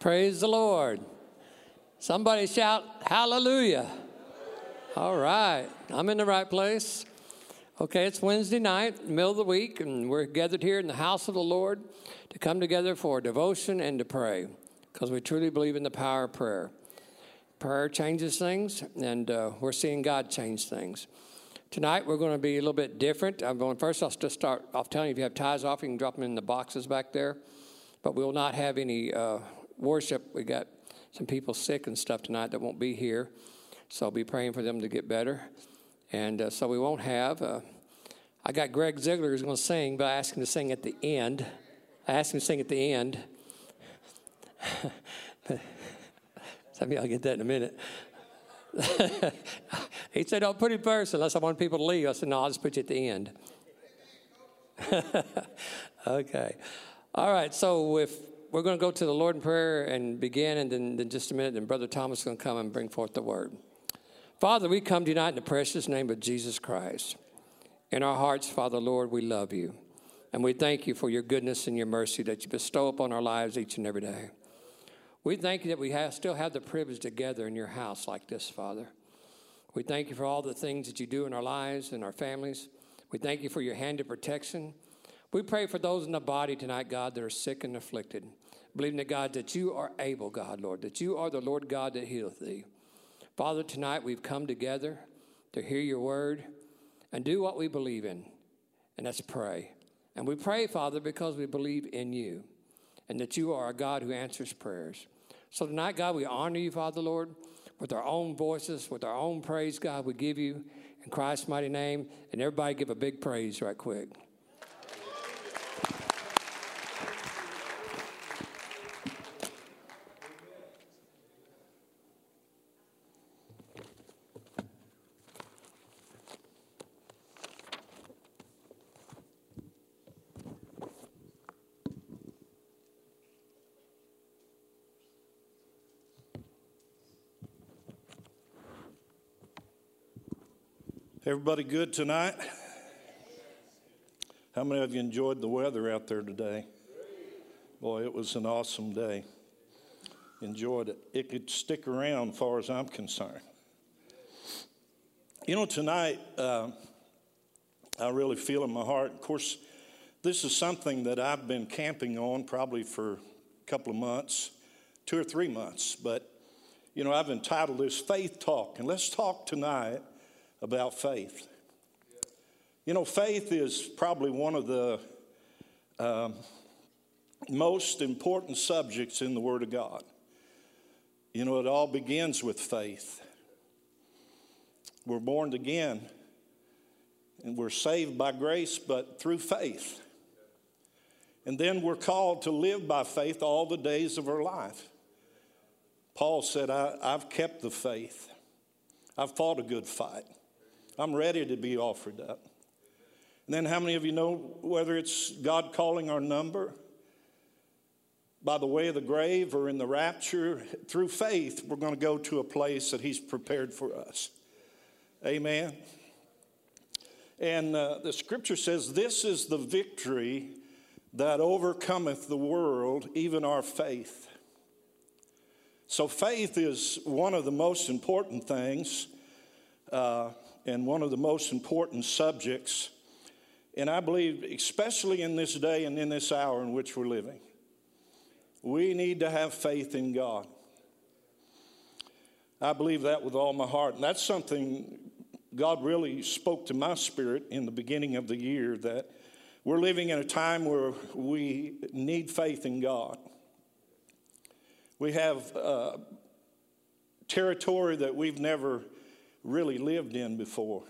Praise the Lord. Somebody shout, Hallelujah. All right, I'm in the right place. Okay, it's Wednesday night, middle of the week, and we're gathered here in the house of the Lord to come together for devotion and to pray because we truly believe in the power of prayer. Prayer changes things, and uh, we're seeing God change things. Tonight, we're going to be a little bit different. I'm going first, I'll just start off telling you if you have ties off, you can drop them in the boxes back there. But we will not have any uh, worship. We got some people sick and stuff tonight that won't be here. So I'll be praying for them to get better. And uh, so we won't have. Uh, I got Greg Ziegler who's going to sing, but I asked him to sing at the end. I asked him to sing at the end. Some of y'all get that in a minute. he said, Don't put it first unless I want people to leave. I said, No, I'll just put you at the end. okay. All right. So if we're going to go to the Lord in prayer and begin, and then, then just a minute, then Brother Thomas is going to come and bring forth the word. Father, we come tonight in the precious name of Jesus Christ. In our hearts, Father, Lord, we love you. And we thank you for your goodness and your mercy that you bestow upon our lives each and every day. We thank you that we have, still have the privilege to gather in your house like this, Father. We thank you for all the things that you do in our lives and our families. We thank you for your hand of protection. We pray for those in the body tonight, God, that are sick and afflicted, believing that, God, that you are able, God, Lord, that you are the Lord God that healeth thee. Father, tonight we've come together to hear your word and do what we believe in, and that's pray. And we pray, Father, because we believe in you and that you are a God who answers prayers. So tonight, God, we honor you, Father, Lord, with our own voices, with our own praise, God, we give you in Christ's mighty name. And everybody give a big praise right quick. Everybody good tonight? How many of you enjoyed the weather out there today? Boy, it was an awesome day. Enjoyed it. It could stick around, far as I'm concerned. You know, tonight, uh, I really feel in my heart. Of course, this is something that I've been camping on probably for a couple of months, two or three months. But, you know, I've entitled this Faith Talk. And let's talk tonight about faith. You know, faith is probably one of the um, most important subjects in the Word of God. You know, it all begins with faith. We're born again and we're saved by grace, but through faith. And then we're called to live by faith all the days of our life. Paul said, I, have kept the faith, I've fought a good fight. I'm ready to be offered up. And then, how many of you know whether it's God calling our number by the way of the grave or in the rapture? Through faith, we're going to go to a place that He's prepared for us. Amen. And uh, the scripture says, This is the victory that overcometh the world, even our faith. So, faith is one of the most important things. Uh, and one of the most important subjects. And I believe, especially in this day and in this hour in which we're living, we need to have faith in God. I believe that with all my heart. And that's something God really spoke to my spirit in the beginning of the year that we're living in a time where we need faith in God. We have uh, territory that we've never really lived in before.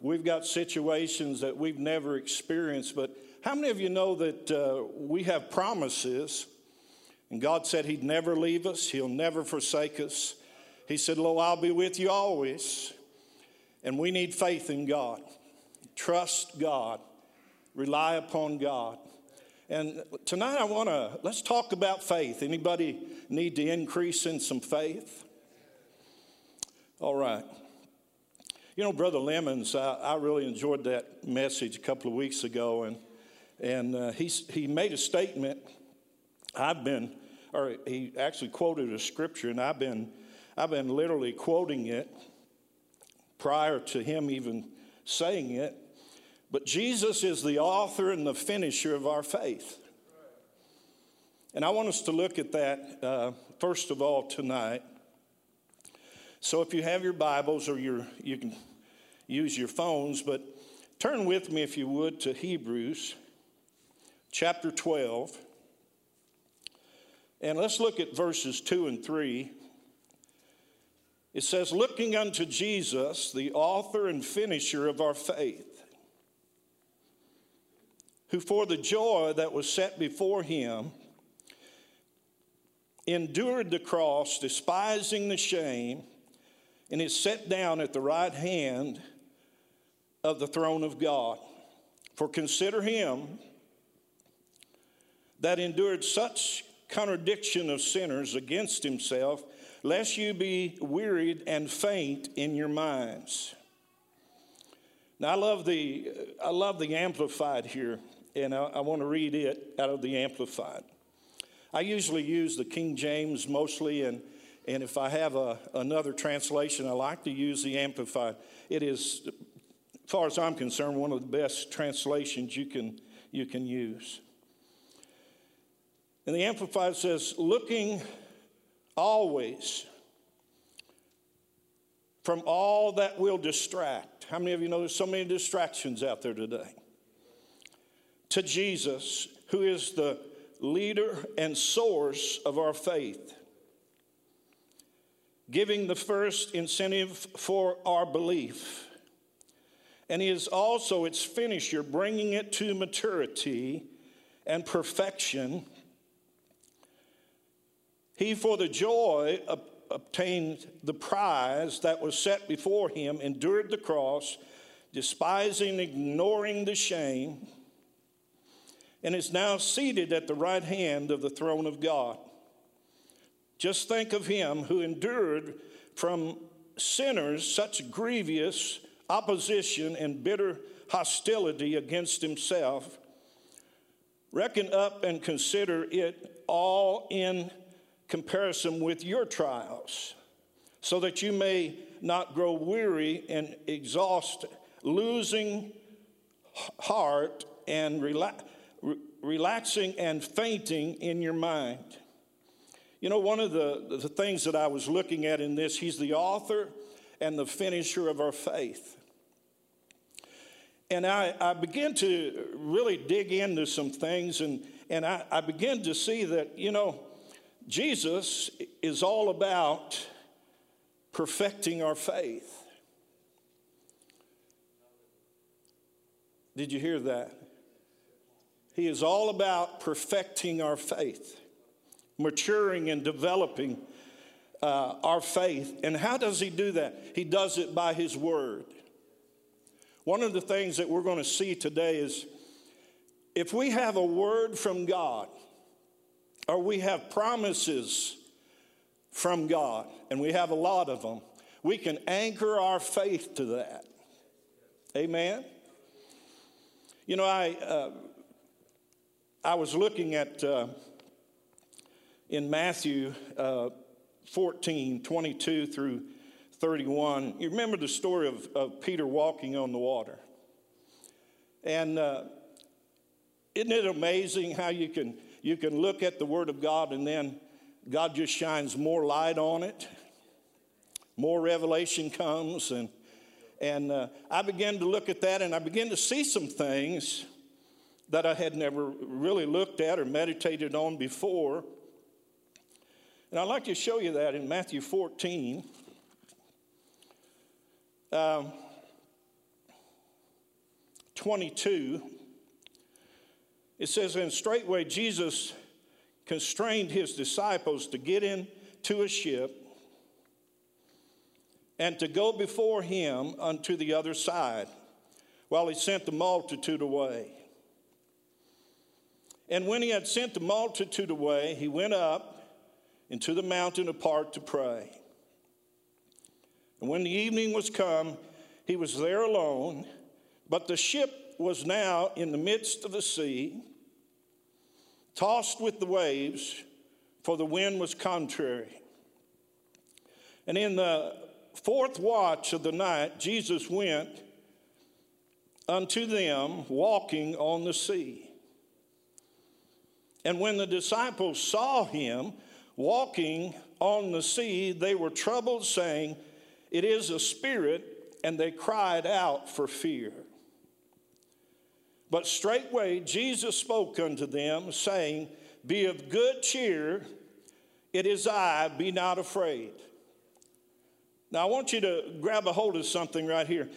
We've got situations that we've never experienced, but how many of you know that uh, we have promises? And God said He'd never leave us, He'll never forsake us. He said, Lo, I'll be with you always. And we need faith in God. Trust God. Rely upon God. And tonight I want to let's talk about faith. Anybody need to increase in some faith? All right. You know, Brother Lemons, I, I really enjoyed that message a couple of weeks ago, and, and uh, he, he made a statement I've been, or he actually quoted a scripture, and I've been, I've been literally quoting it prior to him even saying it. But Jesus is the author and the finisher of our faith. And I want us to look at that uh, first of all tonight. So if you have your Bibles or your, you can use your phones, but turn with me, if you would, to Hebrews chapter 12. And let's look at verses 2 and 3. It says, Looking unto Jesus, the author and finisher of our faith, who for the joy that was set before him endured the cross, despising the shame, and is set down at the right hand of the throne of God. For consider him that endured such contradiction of sinners against himself lest you be wearied and faint in your minds. Now, I love the, I love the Amplified here, and I, I want to read it out of the Amplified. I usually use the King James mostly, and, and if I have a, another translation, I like to use the Amplified. It is, as far as I'm concerned, one of the best translations you can, you can use. And the Amplified says, looking always from all that will distract. How many of you know there's so many distractions out there today? To Jesus, who is the leader and source of our faith, giving the first incentive for our belief. And He is also its finisher, bringing it to maturity and perfection he, for the joy, obtained the prize that was set before him, endured the cross, despising, ignoring the shame, and is now seated at the right hand of the throne of God. Just think of him who endured from sinners such grievous opposition and bitter hostility against himself. Reckon up and consider it all in comparison with your trials, so that you may not grow weary and exhaust, losing heart and rela- re- relaxing and fainting in your mind. You know, one of the, the things that I was looking at in this, he's the author and the finisher of our faith. And I, I began to really dig into some things, and, and I, I began to see that, you know, Jesus is all about perfecting our faith. Did you hear that? He is all about perfecting our faith, maturing and developing uh, our faith. And how does he do that? He does it by his word. One of the things that we're going to see today is if we have a word from God, or we have promises from God, and we have a lot of them, we can anchor our faith to that. Amen? You know, I, uh, I was looking at uh, in Matthew uh, 14 22 through 31. You remember the story of, of Peter walking on the water. And uh, isn't it amazing how you can you can look at the Word of God and then God just shines more light on it. More revelation comes. And, and uh, I began to look at that and I began to see some things that I had never really looked at or meditated on before. And I'd like to show you that in Matthew 14. Um, 22. It says, And straightway Jesus constrained his disciples to get into a ship and to go before him unto the other side while he sent the multitude away. And when he had sent the multitude away, he went up into the mountain apart to pray. And when the evening was come, he was there alone, but the ship was now in the midst of the sea, tossed with the waves, for the wind was contrary. And in the fourth watch of the night, Jesus went unto them walking on the sea. And when the disciples saw him walking on the sea, they were troubled, saying, It is a spirit, and they cried out for fear. But straightway Jesus spoke unto them, saying, Be of good cheer, it is I, be not afraid. Now I want you to grab a hold of something right here.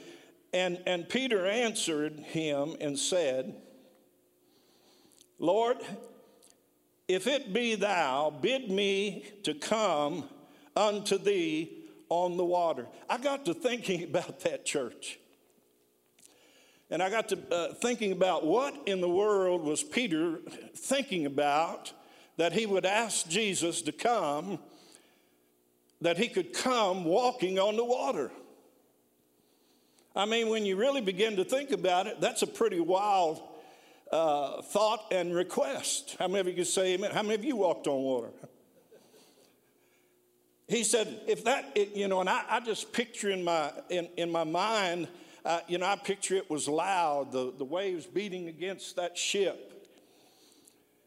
And, and Peter answered him and said, Lord, if it be thou, bid me to come unto thee on the water. I got to thinking about that church. And I got to uh, thinking about what in the world was Peter thinking about that he would ask Jesus to come, that he could come walking on the water. I mean, when you really begin to think about it, that's a pretty wild uh, thought and request. How many of you can say amen? How many of you walked on water? He said, if that, it, you know, and I, I, just picture in my, in, in my mind, uh, you know, I picture it was loud, the, the waves beating against that ship.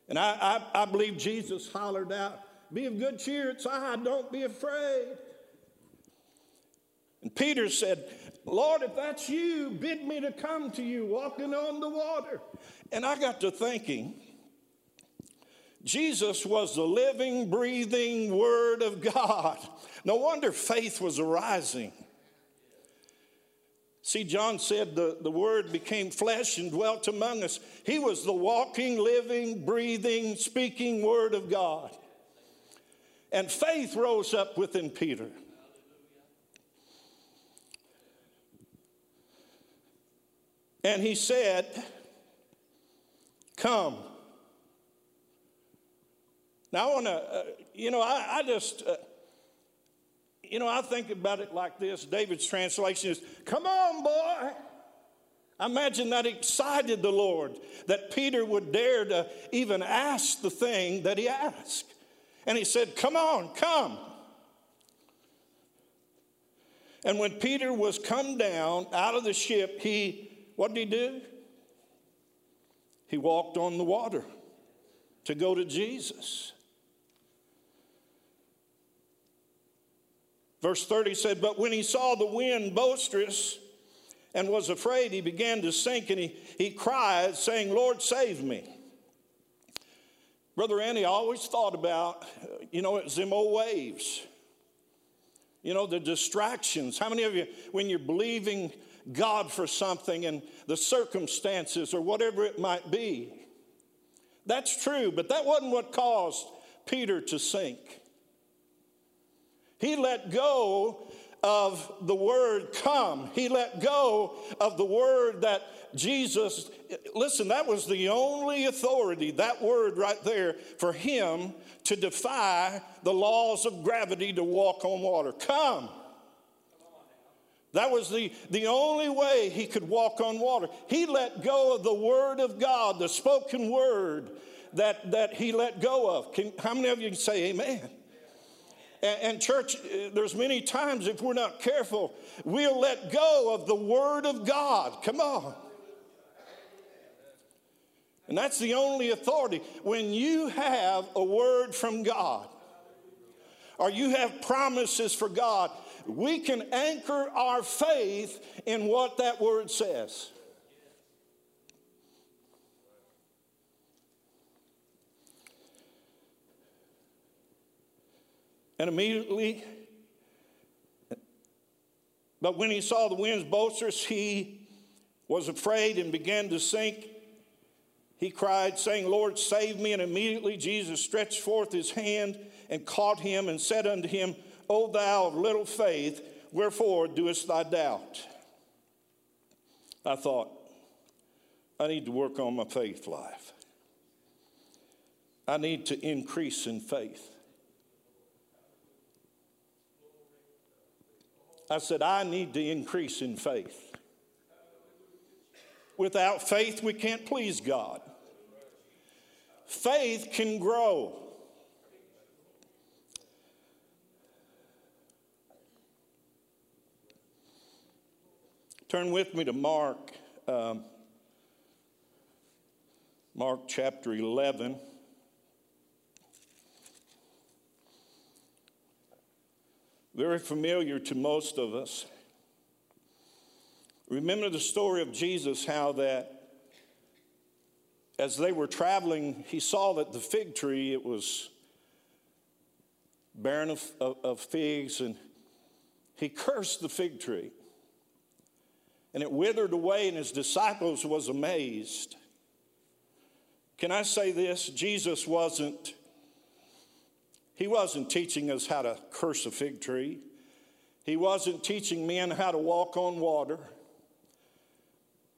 And I, I, I believe Jesus hollered out, Be of good cheer, it's I, don't be afraid. And Peter said, Lord, if that's you, bid me to come to you walking on the water. And I got to thinking, Jesus was the living, breathing Word of God. No wonder faith was arising. See, John said the, the Word became flesh and dwelt among us. He was the walking, living, breathing, speaking Word of God. And faith rose up within Peter. And he said, Come. Now, I want to, uh, you know, I, I just, uh, you know, I think about it like this. David's translation is, Come on, boy. I imagine that excited the Lord that Peter would dare to even ask the thing that he asked. And he said, Come on, come. And when Peter was come down out of the ship, he what did he do? He walked on the water to go to Jesus. Verse 30 said, But when he saw the wind boisterous and was afraid, he began to sink and he, he cried, saying, Lord, save me. Brother Andy, I always thought about, you know, it's them old waves. You know, the distractions. How many of you, when you're believing God for something and the circumstances or whatever it might be. That's true, but that wasn't what caused Peter to sink. He let go of the word come. He let go of the word that Jesus, listen, that was the only authority, that word right there, for him to defy the laws of gravity to walk on water. Come. That was the, the only way he could walk on water. He let go of the word of God, the spoken word that, that he let go of. Can, how many of you can say amen? And, and church, uh, there's many times if we're not careful, we'll let go of the word of God. Come on. And that's the only authority. When you have a word from God, or you have promises for God, we can anchor our faith in what that word says. And immediately, but when he saw the winds boisterous, he was afraid and began to sink. He cried, saying, Lord, save me. And immediately Jesus stretched forth his hand and caught him and said unto him, O thou of little faith, wherefore doest thou doubt? I thought, I need to work on my faith life. I need to increase in faith. I said, I need to increase in faith. Without faith, we can't please God. faith can grow. Turn with me to Mark, um, Mark chapter 11. Very familiar to most of us. Remember the story of Jesus, how that as they were traveling, he saw that the fig tree, it was barren of, of, of figs, and he cursed the fig tree and it withered away, and his disciples was amazed. Can I say this? Jesus wasn't, he wasn't teaching us how to curse a fig tree. He wasn't teaching men how to walk on water.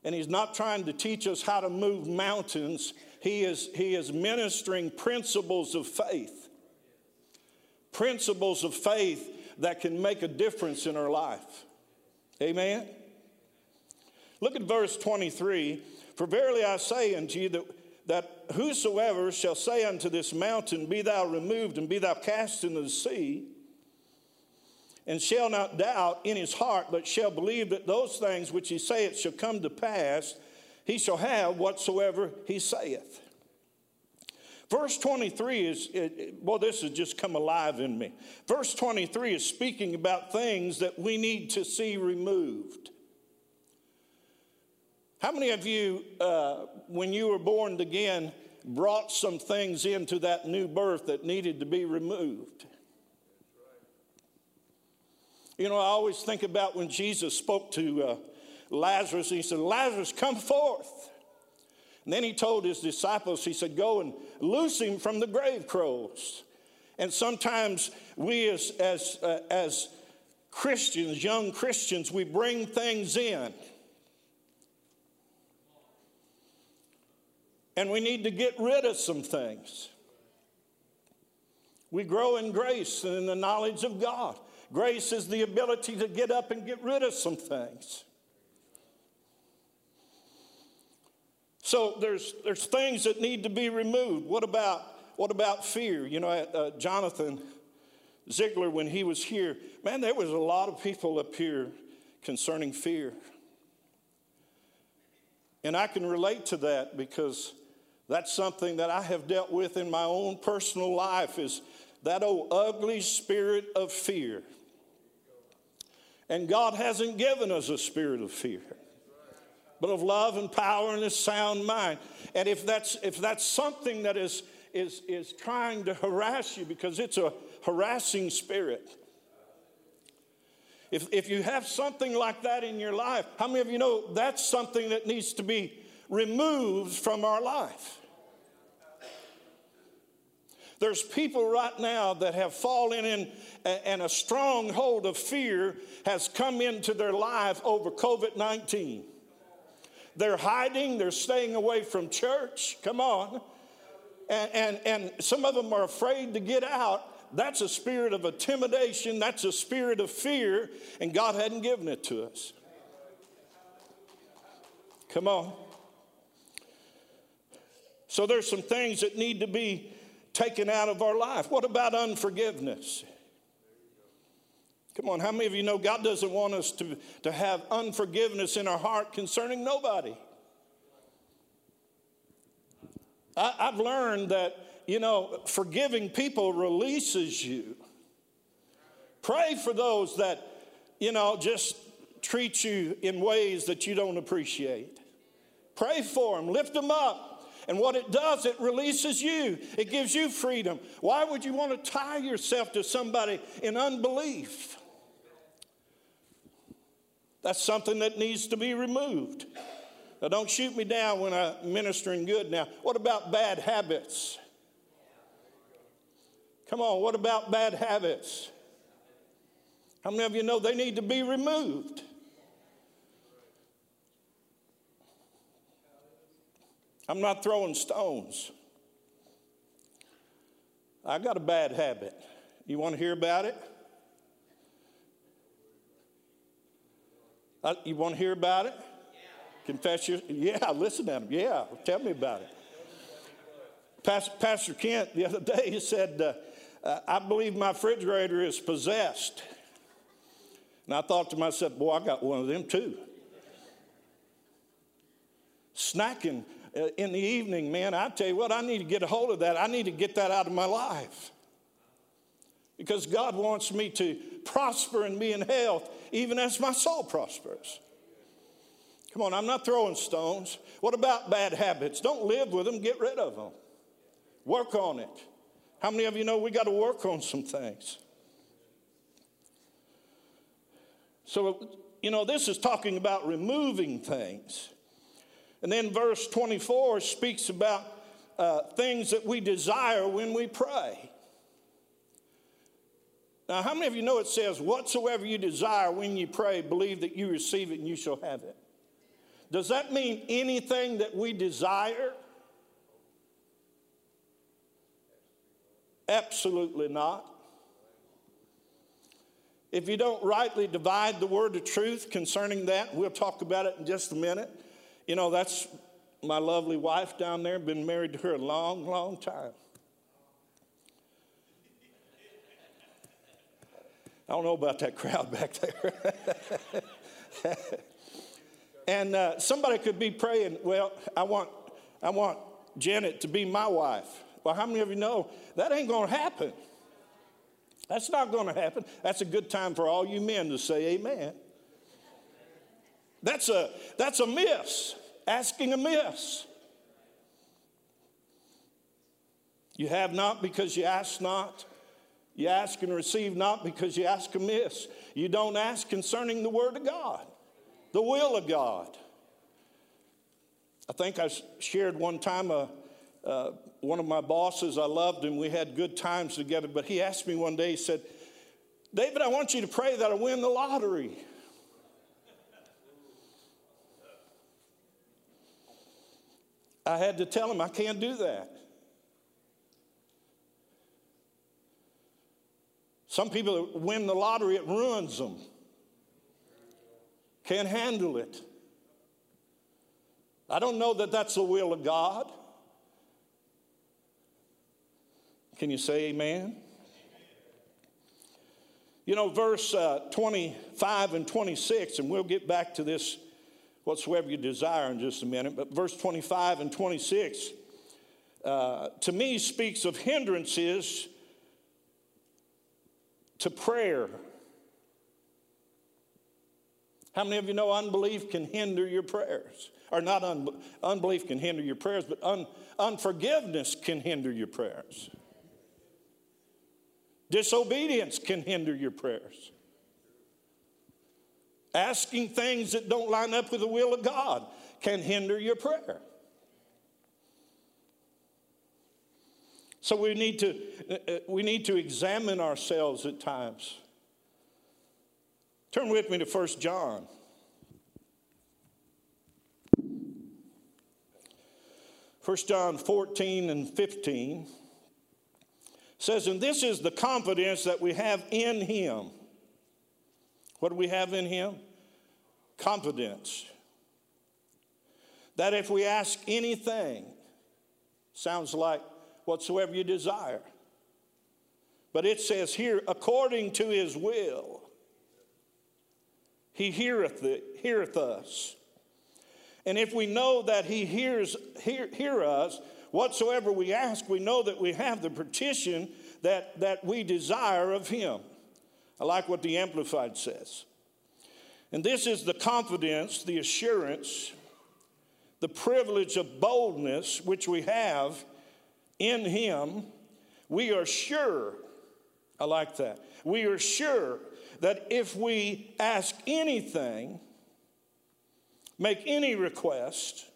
And he's not trying to teach us how to move mountains. He is, he is ministering principles of faith. Principles of faith that can make a difference in our life. Amen? Look at verse 23. For verily I say unto you that, that whosoever shall say unto this mountain, Be thou removed and be thou cast into the sea, and shall not doubt in his heart, but shall believe that those things which he saith shall come to pass, he shall have whatsoever he saith. Verse 23 is, it, well, this has just come alive in me. Verse 23 is speaking about things that we need to see removed. How many of you, uh, when you were born again, brought some things into that new birth that needed to be removed? You know, I always think about when Jesus spoke to uh, Lazarus, he said, Lazarus, come forth. And then he told his disciples, he said, Go and loose him from the grave clothes. And sometimes we, as, as, uh, as Christians, young Christians, we bring things in and we need to get rid of some things. We grow in grace and in the knowledge of God. Grace is the ability to get up and get rid of some things. So there's, there's things that need to be removed. What about, what about fear? You know, uh, Jonathan Ziegler, when he was here, man, there was a lot of people up here concerning fear. And I can relate to that because that's something that I have dealt with in my own personal life is that old ugly spirit of fear. And God hasn't given us a spirit of fear, but of love and power and a sound mind. And if that's if that's something that is is is trying to harass you because it's a harassing spirit. If, if you have something like that in your life, how many of you know that's something that needs to be removed from our life? There's people right now that have fallen in, and a stronghold of fear has come into their life over COVID 19. They're hiding, they're staying away from church. Come on. And, and, and some of them are afraid to get out. That's a spirit of intimidation, that's a spirit of fear, and God hadn't given it to us. Come on. So there's some things that need to be taken out of our life. What about unforgiveness? Come on, how many of you know God doesn't want us to, to have unforgiveness in our heart concerning nobody? I, I've learned that, you know, forgiving people releases you. Pray for those that, you know, just treat you in ways that you don't appreciate. Pray for them, lift them up. And what it does, it releases you, it gives you freedom. Why would you want to tie yourself to somebody in unbelief? That's something that needs to be removed. Now, don't shoot me down when I'm ministering good now. What about bad habits? Come on, what about bad habits? How many of you know they need to be removed? I'm not throwing stones. I got a bad habit. You want to hear about it? Uh, you want to hear about it? Yeah. Confess your, yeah, listen to him. Yeah, tell me about it. Pastor Kent the other day he said, uh, uh, I believe my refrigerator is possessed. And I thought to myself, boy, I got one of them too. Snacking Uh, in the evening, man, I tell you what, I need to get a hold of that. I need to get that out of my life. Because God wants me to prosper and be in health, even as my soul prospers. Come on, I'm not throwing stones. What about bad habits? Don't live with them, get rid of them. Work on it. How many of you know we got to work on some things? So, you know, this is talking about removing things. And then verse 24 speaks about uh, things that we desire when we pray. Now, how many of you know it says, Whatsoever you desire when you pray, believe that you receive it and you shall have it? Does that mean anything that we desire? Absolutely not. If you don't rightly divide the word of truth concerning that, we'll talk about it in just a minute. You know, that's my lovely wife down there, been married to her a long, long time. I don't know about that crowd back there. and uh, somebody could be praying, well, I want, I want Janet to be my wife. Well, how many of you know that ain't going to happen? That's not going to happen. That's a good time for all you men to say amen. That's a, that's a miss, asking amiss. You have not because you ask not. You ask and receive not because you ask amiss. You don't ask concerning the Word of God, the will of God. I think I shared one time a, uh, one of my bosses, I loved him. We had good times together, but he asked me one day, he said, David, I want you to pray that I win the lottery. I had to tell him I can't do that. Some people win the lottery, it ruins them. Can't handle it. I don't know that that's the will of God. Can you say amen? You know, verse uh, 25 and 26, and we'll get back to this whatsoever you desire in just a minute, but verse 25 and 26 uh, to me speaks of hindrances to prayer. How many of you know unbelief can hinder your prayers? Or not un- unbelief can hinder your prayers, but un- unforgiveness can hinder your prayers. Disobedience can hinder your prayers. Asking things that don't line up with the will of God can hinder your prayer. So we need to, uh, uh, we need to examine ourselves at times. Turn with me to 1 John. 1 John 14 and 15 says, And this is the confidence that we have in him. What do we have in him? Confidence. That if we ask anything, sounds like whatsoever you desire. But it says here, according to his will, he heareth, the, heareth us. And if we know that he hears hear, hear us, whatsoever we ask, we know that we have the petition that, that we desire of him. I like what the Amplified says. And this is the confidence, the assurance, the privilege of boldness which we have in Him, we are sure, I like that, we are sure that if we ask anything, make any request,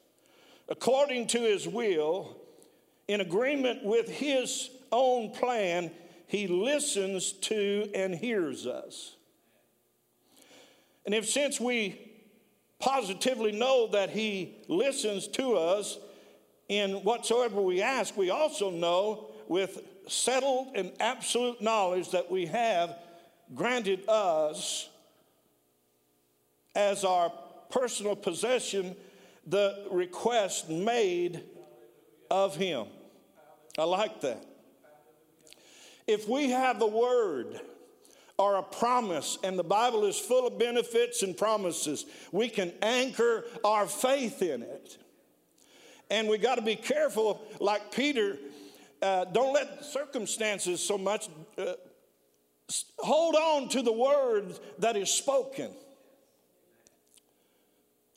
according to His will, in agreement with His own plan, He listens to and hears us. And if since we positively know that He listens to us, in whatsoever we ask, we also know with settled and absolute knowledge that we have granted us as our personal possession the request made of Him. I like that. If we have a word or a promise, and the Bible is full of benefits and promises, we can anchor our faith in it. And we got to be careful, like Peter, uh, don't let circumstances so much. Uh, hold on to the word that is spoken.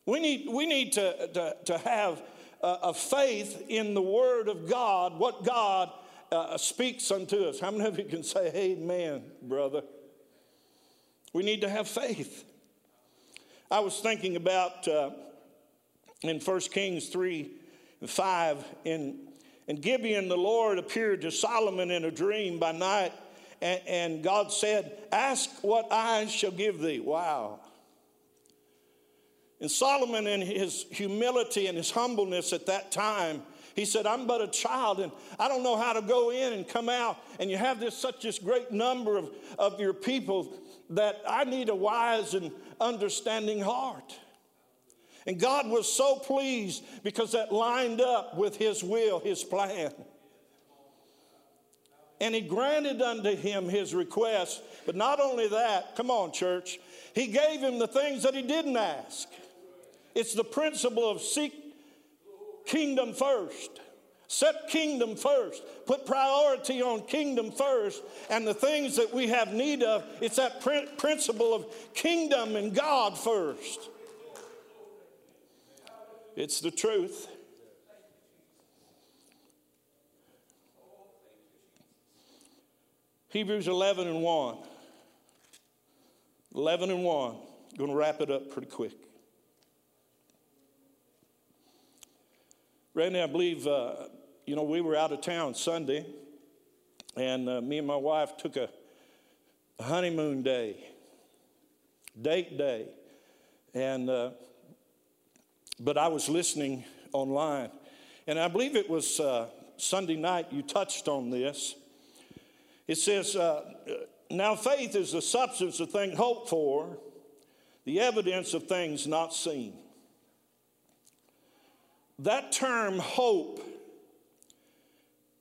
We need, we need to, to, to have a, a faith in the word of God, what God uh, speaks unto us. How many of you can say, Amen, brother? We need to have faith. I was thinking about uh, in 1 Kings 3 5, in, in Gibeon, the Lord appeared to Solomon in a dream by night, and, and God said, Ask what I shall give thee. Wow. And Solomon, in his humility and his humbleness at that time, he said, I'm but a child and I don't know how to go in and come out. And you have this such this great number of, of your people that I need a wise and understanding heart. And God was so pleased because that lined up with his will, his plan. And he granted unto him his request. But not only that, come on, church, he gave him the things that he didn't ask. It's the principle of seek kingdom first. Set kingdom first. Put priority on kingdom first. And the things that we have need of, it's that principle of kingdom and God first. It's the truth. Hebrews 11 and 1. 11 and 1. Going to wrap it up pretty quick. Randy, I believe, uh, you know, we were out of town Sunday, and uh, me and my wife took a, honeymoon day, date day. And, uh, but I was listening online, and I believe it was uh, Sunday night you touched on this. It says, uh, Now faith is the substance of things hoped for, the evidence of things not seen. That term hope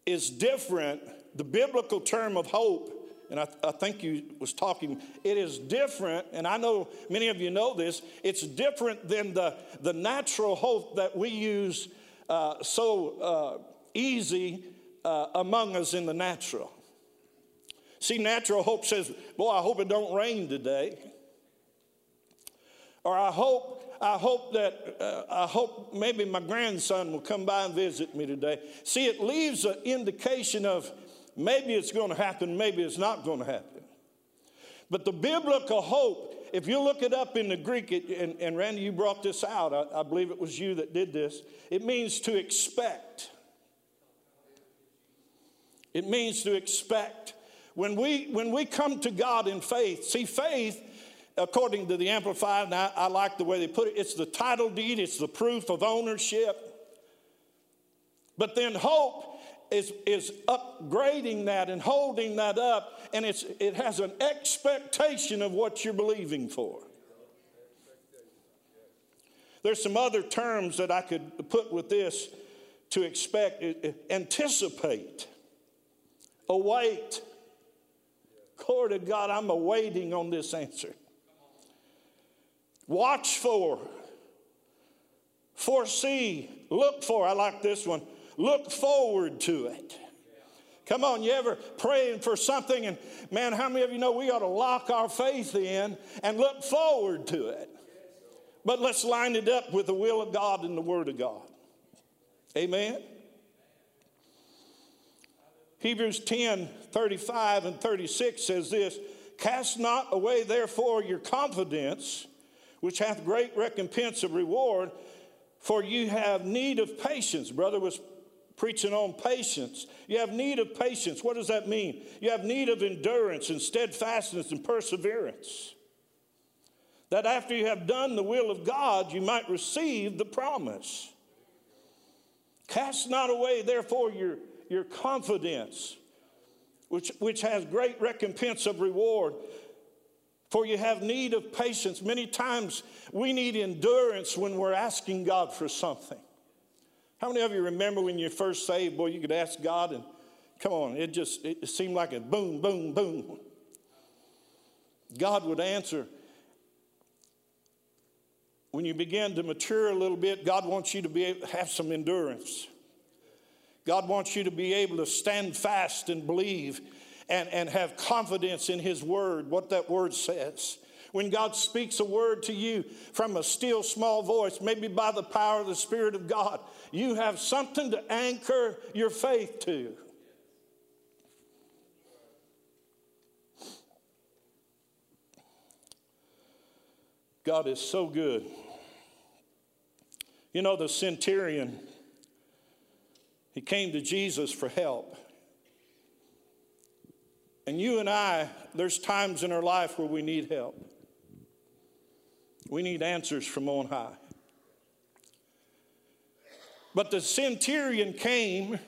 is different. The biblical term of hope, and I, I, think you was talking, it is different, and I know many of you know this, it's different than the, the natural hope that we use uh, so uh, easy uh, among us in the natural. See, natural hope says, boy, I hope it don't rain today. Or I hope I hope that, uh, I hope maybe my grandson will come by and visit me today. See, it leaves an indication of maybe it's going to happen, maybe it's not going to happen. But the biblical hope, if you look it up in the Greek, it, and, and, Randy, you brought this out, I, I believe it was you that did this, it means to expect. It means to expect. When we, when we come to God in faith, see, faith according to the Amplified, and I, I like the way they put it, it's the title deed, it's the proof of ownership. But then hope is, is upgrading that and holding that up, and it's, it has an expectation of what you're believing for. There's some other terms that I could put with this to expect eh, eh, anticipate, await. Glory to God, I'm awaiting on this answer. Watch for, foresee, look for. I like this one. Look forward to it. Come on, you ever praying for something and man, how many of you know we ought to lock our faith in and look forward to it? But let's line it up with the will of God and the Word of God. Amen. Hebrews 10 35 and 36 says this Cast not away, therefore, your confidence which hath great recompense of reward, for you have need of patience. Brother was preaching on patience. You have need of patience. What does that mean? You have need of endurance and steadfastness and perseverance. That after you have done the will of God, you might receive the promise. Cast not away, therefore, your, your confidence, which, which has great recompense of reward. For you have need of patience. Many times we need endurance when we're asking God for something. How many of you remember when you first saved, boy, you could ask God and come on, it just it seemed like a boom, boom, boom. God would answer. When you begin to mature a little bit, God wants you to be able, have some endurance. God wants you to be able to stand fast and believe and, and have confidence in His word, what that word says. When God speaks a word to you from a still small voice, maybe by the power of the Spirit of God, you have something to anchor your faith to. God is so good. You know, the centurion, he came to Jesus for help. And you and I, there's times in our life where we need help. We need answers from on high. But the centurion came,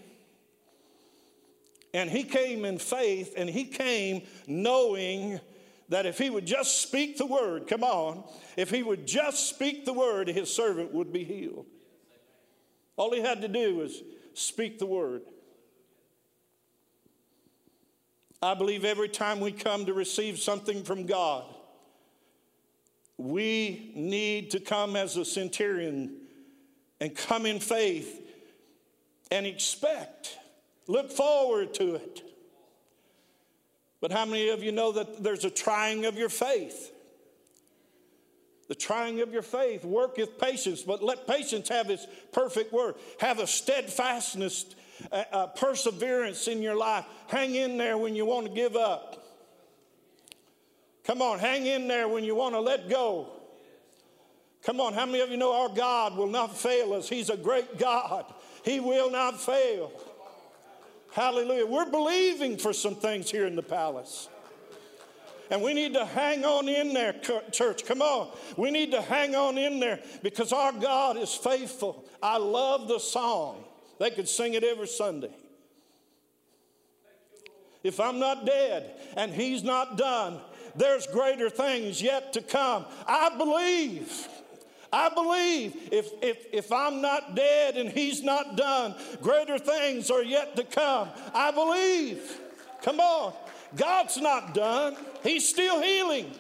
and he came in faith, and he came knowing that if he would just speak the word, come on, if he would just speak the word, his servant would be healed. All he had to do was speak the word. I believe every time we come to receive something from God, we need to come as a centurion and come in faith and expect, look forward to it. But how many of you know that there's a trying of your faith? The trying of your faith worketh patience, but let patience have its perfect work. Have a steadfastness, a, a perseverance in your life. Hang in there when you want to give up. Come on, hang in there when you want to let go. Come on, how many of you know our God will not fail us? He's a great God. He will not fail. Hallelujah. We're believing for some things here in the palace. And we need to hang on in there, church. Come on. We need to hang on in there because our God is faithful. I love the song. They could sing it every Sunday. If I'm not dead and He's not done, there's greater things yet to come. I believe. I believe if, if, if I'm not dead and he's not done, greater things are yet to come. I believe. Come on. God's not done. He's still healing,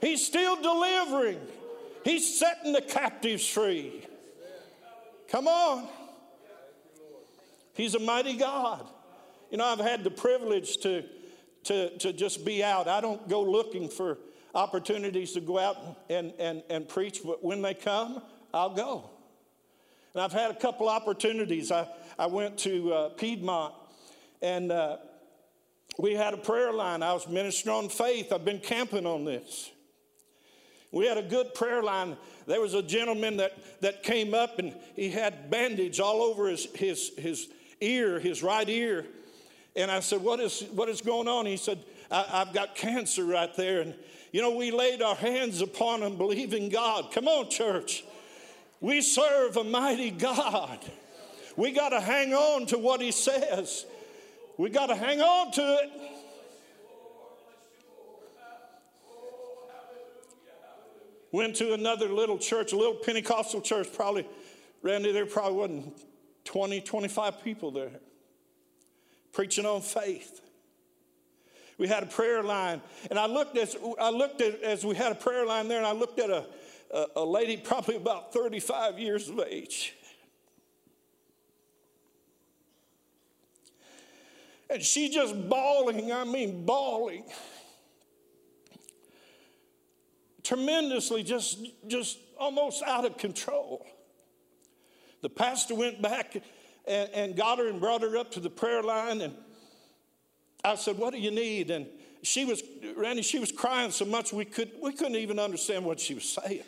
He's still delivering, He's setting the captives free. Come on. He's a mighty God. You know, I've had the privilege to, to, to just be out. I don't go looking for opportunities to go out and, and, and preach, but when they come, I'll go. And I've had a couple opportunities. I, I went to uh, Piedmont and uh, we had a prayer line. I was ministering on faith. I've been camping on this. We had a good prayer line. There was a gentleman that, that came up and he had bandage all over his, his, his ear, his right ear. And I said, what is, what is going on? He said, I, have got cancer right there. And you know, we laid our hands upon him, believing God. Come on, church. We serve a mighty God. We got to hang on to what he says. We got to hang on to it. Went to another little church, a little Pentecostal church, probably, Randy, there probably wasn't 20, 25 people there preaching on faith. We had a prayer line. And I looked as I looked at as we had a prayer line there, and I looked at a, a, a lady probably about 35 years of age. And she just bawling, I mean bawling. Tremendously, just, just almost out of control. The pastor went back and, and got her and brought her up to the prayer line and I said, What do you need? And she was, Randy, she was crying so much we, could, we couldn't even understand what she was saying.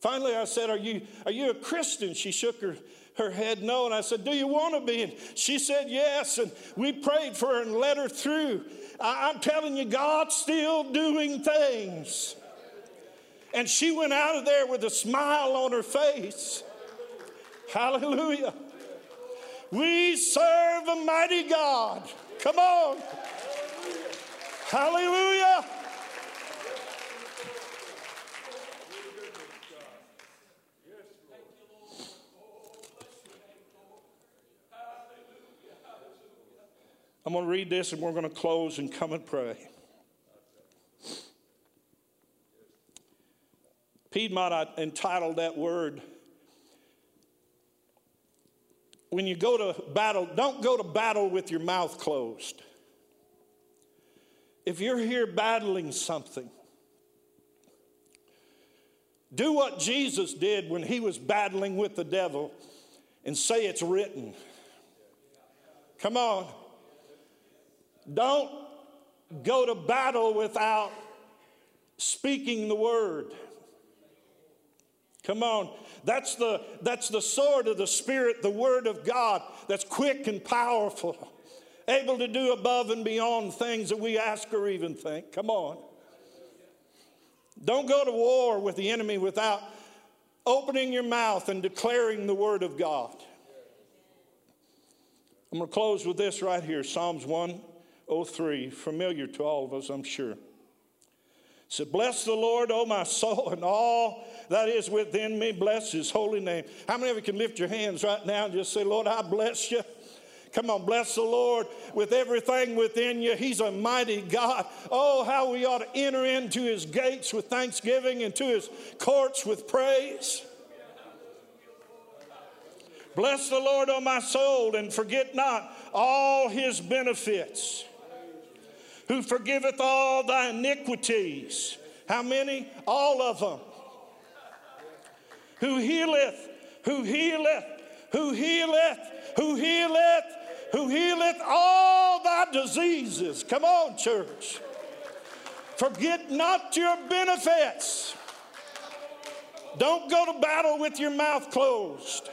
Finally, I said, Are you, are you a Christian? She shook her, her head no. And I said, Do you want to be? And she said, Yes. And we prayed for her and led her through. I, I'm telling you, God's still doing things. And she went out of there with a smile on her face. Hallelujah. We serve a mighty God. Come on. Hallelujah. I'm going to read this and we're going to close and come and pray. Piedmont entitled that word. When you go to battle, don't go to battle with your mouth closed. If you're here battling something, do what Jesus did when he was battling with the devil and say it's written. Come on. Don't go to battle without speaking the word. Come on. That's the, that's the sword of the Spirit, the Word of God, that's quick and powerful, able to do above and beyond things that we ask or even think. Come on. Don't go to war with the enemy without opening your mouth and declaring the Word of God. I'm going to close with this right here Psalms 103, familiar to all of us, I'm sure. Said, Bless the Lord, O my soul, and all that is within me. Bless his holy name. How many of you can lift your hands right now and just say, Lord, I bless you? Come on, bless the Lord with everything within you. He's a mighty God. Oh, how we ought to enter into his gates with thanksgiving and to his courts with praise. Bless the Lord, O my soul, and forget not all his benefits, who forgiveth all thy iniquities. How many? All of them. Who healeth, who healeth, who healeth, who healeth, who healeth all thy diseases. Come on, church. Forget not your benefits. Don't go to battle with your mouth closed.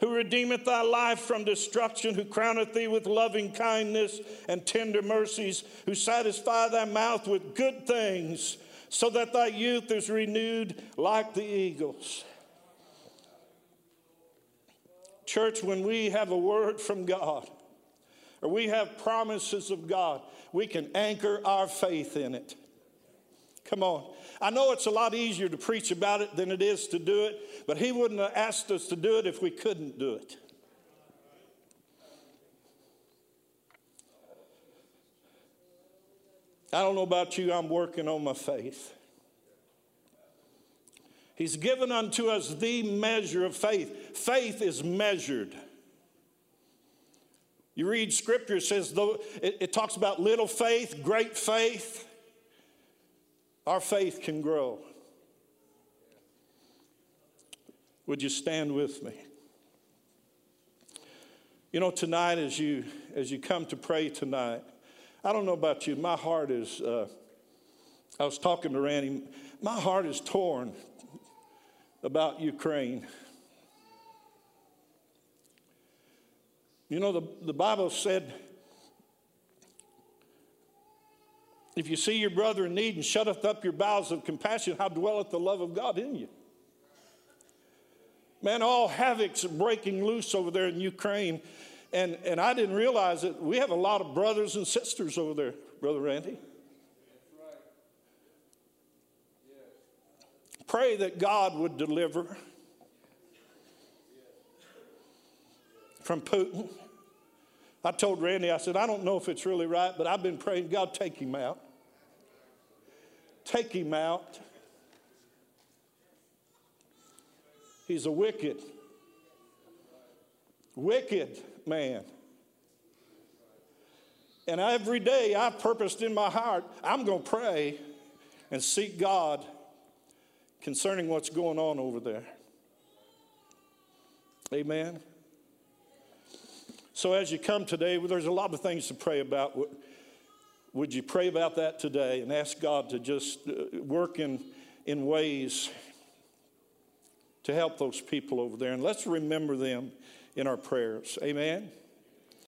Who redeemeth thy life from destruction, who crowneth thee with loving kindness and tender mercies, who satisfy thy mouth with good things, so that thy youth is renewed like the eagles. Church, when we have a word from God, or we have promises of God, we can anchor our faith in it. Come on. I know it's a lot easier to preach about it than it is to do it, but He wouldn't have asked us to do it if we couldn't do it. I don't know about you, I'm working on my faith. He's given unto us the measure of faith. Faith is measured. You read scripture, it says, it, it talks about little faith, great faith. Our faith can grow. Would you stand with me? You know, tonight as you as you come to pray tonight, I don't know about you, my heart is. Uh, I was talking to Randy. My heart is torn about Ukraine. You know, the, the Bible said, if you see your brother in need and shutteth up your bowels of compassion, how dwelleth the love of God in you? Man, all havoc's breaking loose over there in Ukraine. And, and I didn't realize it. we have a lot of brothers and sisters over there, Brother Randy. Pray that God would deliver from Putin. I told Randy, I said, I don't know if it's really right, but I've been praying, God, take him out. Take him out. He's a wicked, wicked man. And every day I've purposed in my heart, I'm going to pray and seek God concerning what's going on over there. Amen. So, as you come today, well, there's a lot of things to pray about. Would you pray about that today and ask God to just uh, work in, in ways to help those people over there? And let's remember them in our prayers. Amen.